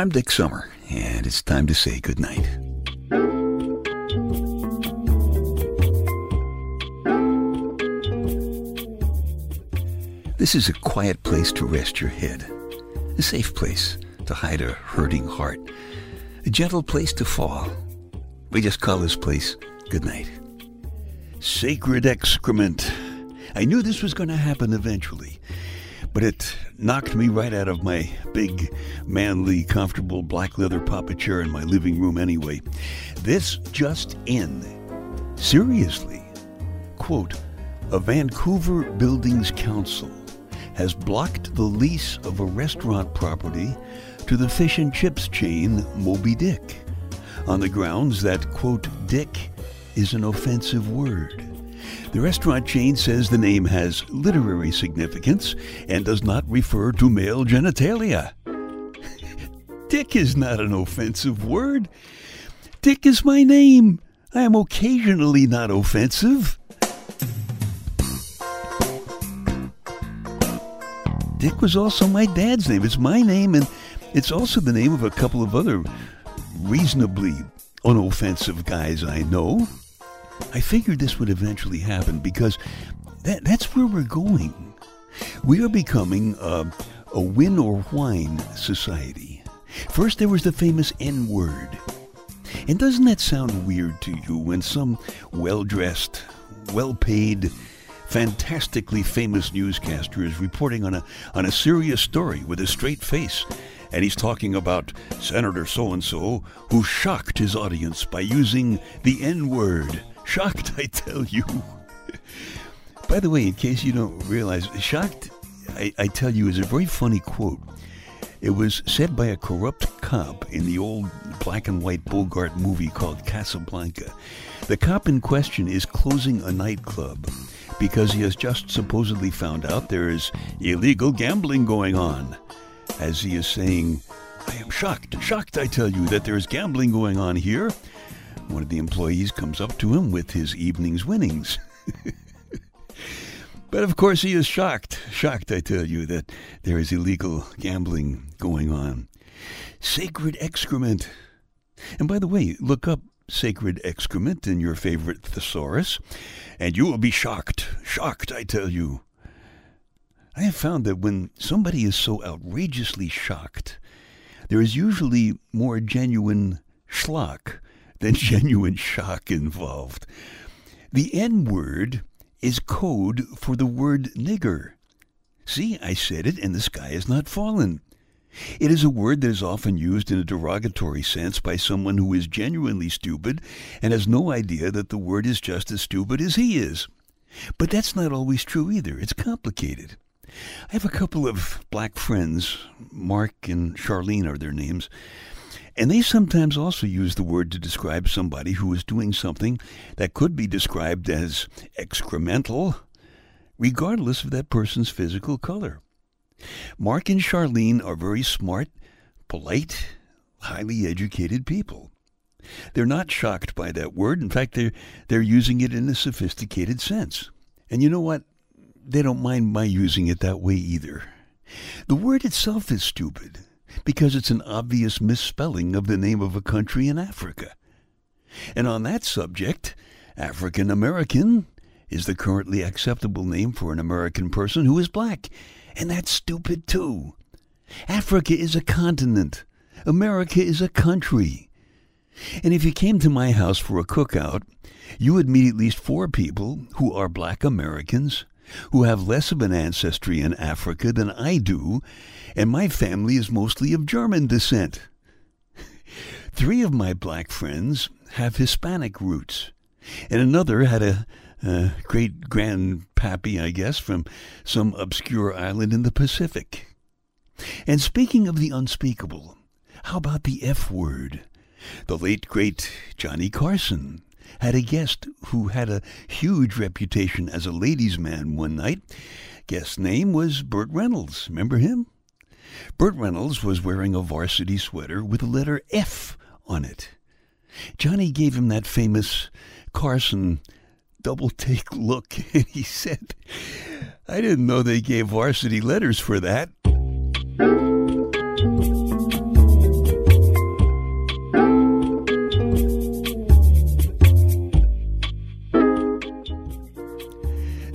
I'm Dick Summer, and it's time to say goodnight. This is a quiet place to rest your head, a safe place to hide a hurting heart, a gentle place to fall. We just call this place goodnight. Sacred excrement. I knew this was going to happen eventually, but it knocked me right out of my big, manly, comfortable black leather papa chair in my living room anyway. This just in. Seriously. Quote, a Vancouver Buildings Council has blocked the lease of a restaurant property to the fish and chips chain Moby Dick on the grounds that, quote, Dick is an offensive word. The restaurant chain says the name has literary significance and does not refer to male genitalia. Dick is not an offensive word. Dick is my name. I am occasionally not offensive. Dick was also my dad's name. It's my name, and it's also the name of a couple of other reasonably unoffensive guys I know. I figured this would eventually happen because that, that's where we're going. We are becoming a, a win or whine society. First, there was the famous N word. And doesn't that sound weird to you when some well dressed, well paid, fantastically famous newscaster is reporting on a, on a serious story with a straight face? And he's talking about Senator so and so who shocked his audience by using the N word. Shocked, I tell you. By the way, in case you don't realize, shocked, I, I tell you, is a very funny quote. It was said by a corrupt cop in the old black and white Bogart movie called Casablanca. The cop in question is closing a nightclub because he has just supposedly found out there is illegal gambling going on. As he is saying, I am shocked, shocked, I tell you, that there is gambling going on here. One of the employees comes up to him with his evening's winnings. but of course, he is shocked, shocked, I tell you, that there is illegal gambling going on. Sacred excrement. And by the way, look up sacred excrement in your favorite thesaurus, and you will be shocked, shocked, I tell you. I have found that when somebody is so outrageously shocked, there is usually more genuine schlock than genuine shock involved. The N word is code for the word nigger. See, I said it, and the sky has not fallen. It is a word that is often used in a derogatory sense by someone who is genuinely stupid and has no idea that the word is just as stupid as he is. But that's not always true either. It's complicated. I have a couple of black friends, Mark and Charlene are their names, and they sometimes also use the word to describe somebody who is doing something that could be described as excremental, regardless of that person's physical color. Mark and Charlene are very smart, polite, highly educated people. They're not shocked by that word. In fact, they're, they're using it in a sophisticated sense. And you know what? They don't mind my using it that way either. The word itself is stupid because it's an obvious misspelling of the name of a country in Africa. And on that subject, African American is the currently acceptable name for an American person who is black, and that's stupid too. Africa is a continent. America is a country. And if you came to my house for a cookout, you would meet at least four people who are black Americans who have less of an ancestry in Africa than I do, and my family is mostly of German descent. Three of my black friends have Hispanic roots, and another had a, a great grandpappy, I guess, from some obscure island in the Pacific. And speaking of the unspeakable, how about the F word? The late great Johnny Carson had a guest who had a huge reputation as a ladies' man one night. Guest's name was Burt Reynolds. Remember him? Burt Reynolds was wearing a varsity sweater with the letter F on it. Johnny gave him that famous Carson double take look, and he said, I didn't know they gave varsity letters for that.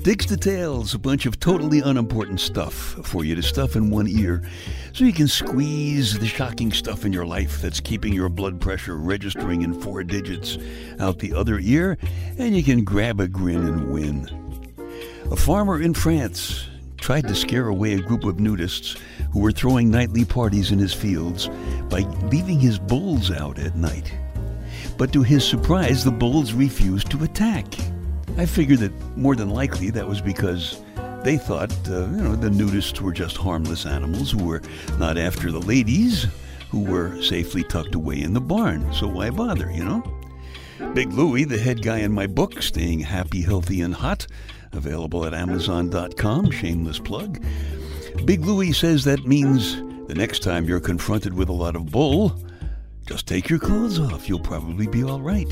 Dick's Details, a bunch of totally unimportant stuff for you to stuff in one ear so you can squeeze the shocking stuff in your life that's keeping your blood pressure registering in four digits out the other ear, and you can grab a grin and win. A farmer in France tried to scare away a group of nudists who were throwing nightly parties in his fields by leaving his bulls out at night. But to his surprise, the bulls refused to attack. I figured that more than likely that was because they thought, uh, you know, the nudists were just harmless animals who were not after the ladies who were safely tucked away in the barn. So why bother, you know? Big Louie, the head guy in my book, Staying Happy, Healthy, and Hot, available at Amazon.com, shameless plug. Big Louie says that means the next time you're confronted with a lot of bull, just take your clothes off. You'll probably be all right.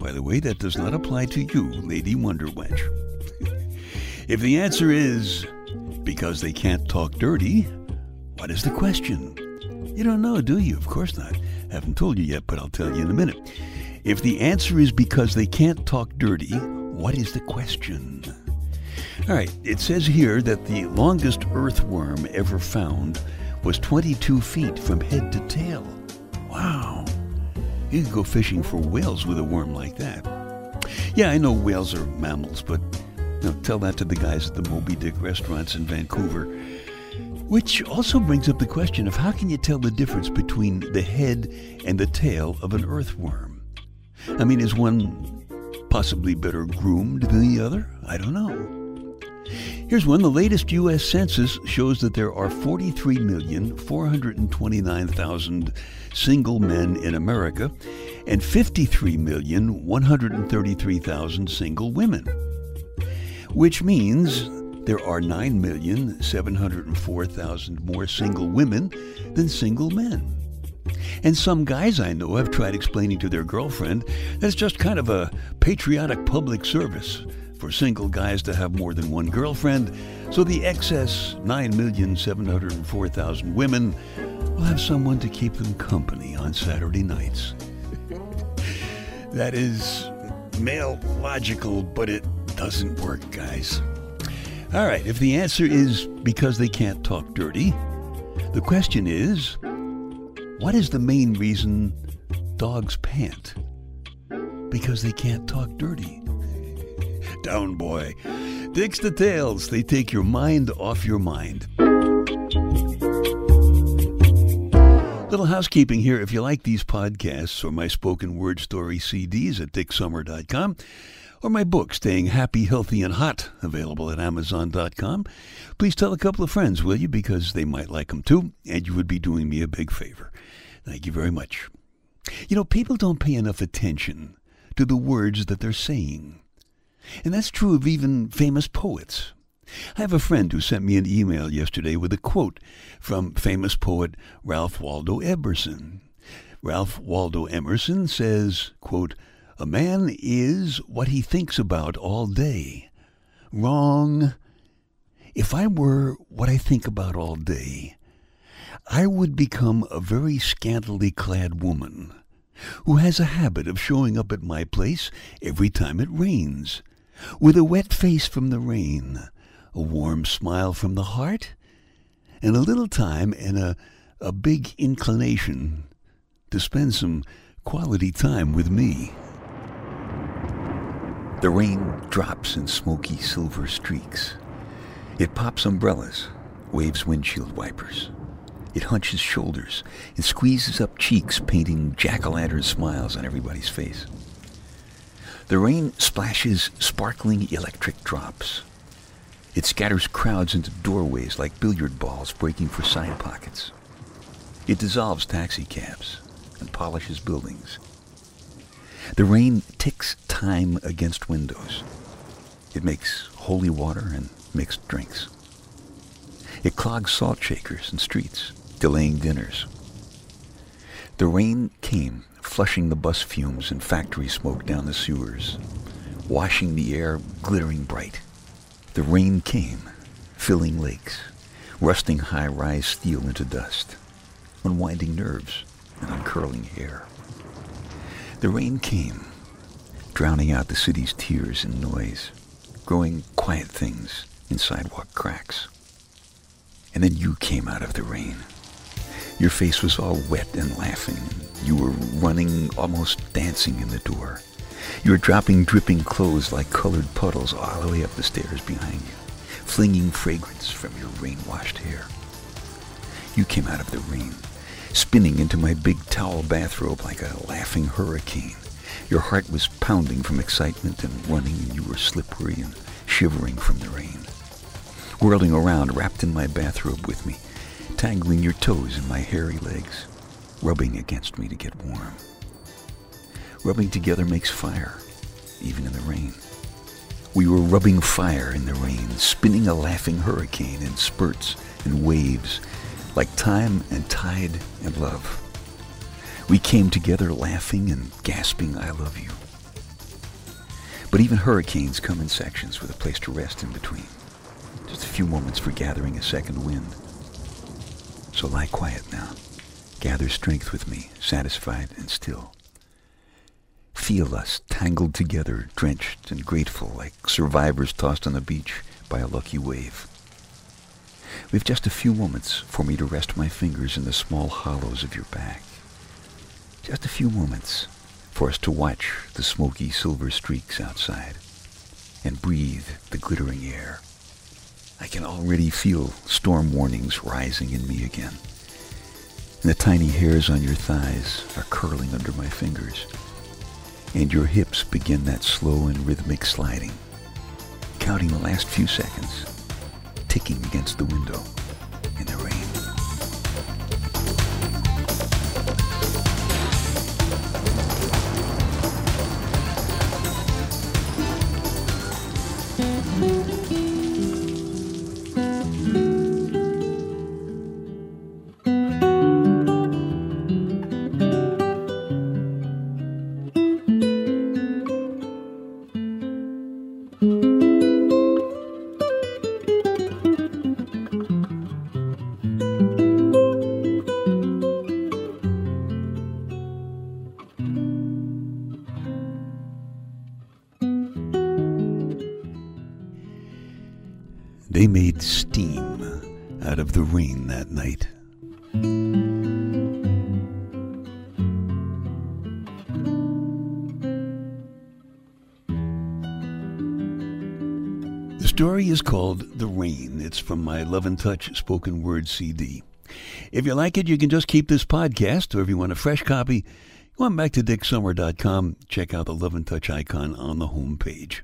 By the way, that does not apply to you, Lady Wonder Wench. if the answer is because they can't talk dirty, what is the question? You don't know, do you? Of course not. Haven't told you yet, but I'll tell you in a minute. If the answer is because they can't talk dirty, what is the question? All right, it says here that the longest earthworm ever found was 22 feet from head to tail. Wow. You could go fishing for whales with a worm like that. Yeah, I know whales are mammals, but you know, tell that to the guys at the Moby Dick restaurants in Vancouver. Which also brings up the question of how can you tell the difference between the head and the tail of an earthworm? I mean, is one possibly better groomed than the other? I don't know. Here's one. The latest U.S. Census shows that there are 43,429,000 single men in America and 53,133,000 single women, which means there are 9,704,000 more single women than single men. And some guys I know have tried explaining to their girlfriend that it's just kind of a patriotic public service for single guys to have more than one girlfriend, so the excess 9,704,000 women will have someone to keep them company on Saturday nights. that is male logical, but it doesn't work, guys. All right, if the answer is because they can't talk dirty, the question is what is the main reason dogs pant? Because they can't talk dirty down, boy. Dick's Details, they take your mind off your mind. Little housekeeping here. If you like these podcasts or my spoken word story CDs at dicksummer.com, or my book, Staying Happy, Healthy, and Hot, available at Amazon.com, please tell a couple of friends, will you? Because they might like them too, and you would be doing me a big favor. Thank you very much. You know, people don't pay enough attention to the words that they're saying. And that's true of even famous poets. I have a friend who sent me an email yesterday with a quote from famous poet Ralph Waldo Emerson. Ralph Waldo Emerson says, quote, A man is what he thinks about all day. Wrong. If I were what I think about all day, I would become a very scantily clad woman who has a habit of showing up at my place every time it rains with a wet face from the rain, a warm smile from the heart, and a little time and a, a big inclination to spend some quality time with me. The rain drops in smoky silver streaks. It pops umbrellas, waves windshield wipers. It hunches shoulders. It squeezes up cheeks, painting jack-o'-lantern smiles on everybody's face. The rain splashes sparkling electric drops. It scatters crowds into doorways like billiard balls breaking for side pockets. It dissolves taxicabs and polishes buildings. The rain ticks time against windows. It makes holy water and mixed drinks. It clogs salt shakers and streets, delaying dinners. The rain came flushing the bus fumes and factory smoke down the sewers, washing the air glittering bright. The rain came, filling lakes, rusting high-rise steel into dust, unwinding nerves and uncurling hair. The rain came, drowning out the city's tears and noise, growing quiet things in sidewalk cracks. And then you came out of the rain. Your face was all wet and laughing. You were running, almost dancing in the door. You were dropping dripping clothes like colored puddles all the way up the stairs behind you, flinging fragrance from your rain-washed hair. You came out of the rain, spinning into my big towel bathrobe like a laughing hurricane. Your heart was pounding from excitement and running, and you were slippery and shivering from the rain. Whirling around, wrapped in my bathrobe with me, tangling your toes in my hairy legs, rubbing against me to get warm. Rubbing together makes fire, even in the rain. We were rubbing fire in the rain, spinning a laughing hurricane in spurts and waves, like time and tide and love. We came together laughing and gasping, I love you. But even hurricanes come in sections with a place to rest in between. Just a few moments for gathering a second wind. So lie quiet now. Gather strength with me, satisfied and still. Feel us tangled together, drenched and grateful like survivors tossed on the beach by a lucky wave. We've just a few moments for me to rest my fingers in the small hollows of your back. Just a few moments for us to watch the smoky silver streaks outside and breathe the glittering air. I can already feel storm warnings rising in me again. And the tiny hairs on your thighs are curling under my fingers. And your hips begin that slow and rhythmic sliding, counting the last few seconds ticking against the window in the rain. Out of the rain that night. The story is called The Rain. It's from my Love and Touch spoken word CD. If you like it, you can just keep this podcast, or if you want a fresh copy, go on back to dicksummer.com. Check out the Love and Touch icon on the home page.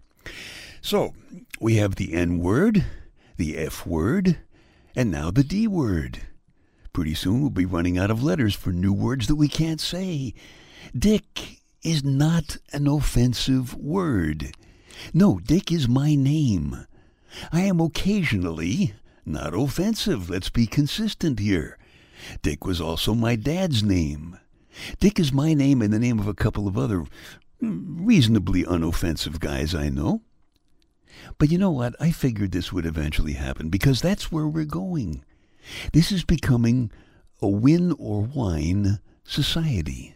So, we have the N word, the F word, and now the D word. Pretty soon we'll be running out of letters for new words that we can't say. Dick is not an offensive word. No, Dick is my name. I am occasionally not offensive. Let's be consistent here. Dick was also my dad's name. Dick is my name and the name of a couple of other hmm, reasonably unoffensive guys I know. But you know what? I figured this would eventually happen because that's where we're going. This is becoming a win or whine society.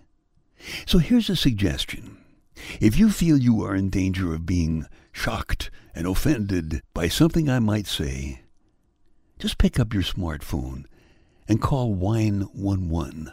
So here's a suggestion. If you feel you are in danger of being shocked and offended by something I might say, just pick up your smartphone and call Wine 11.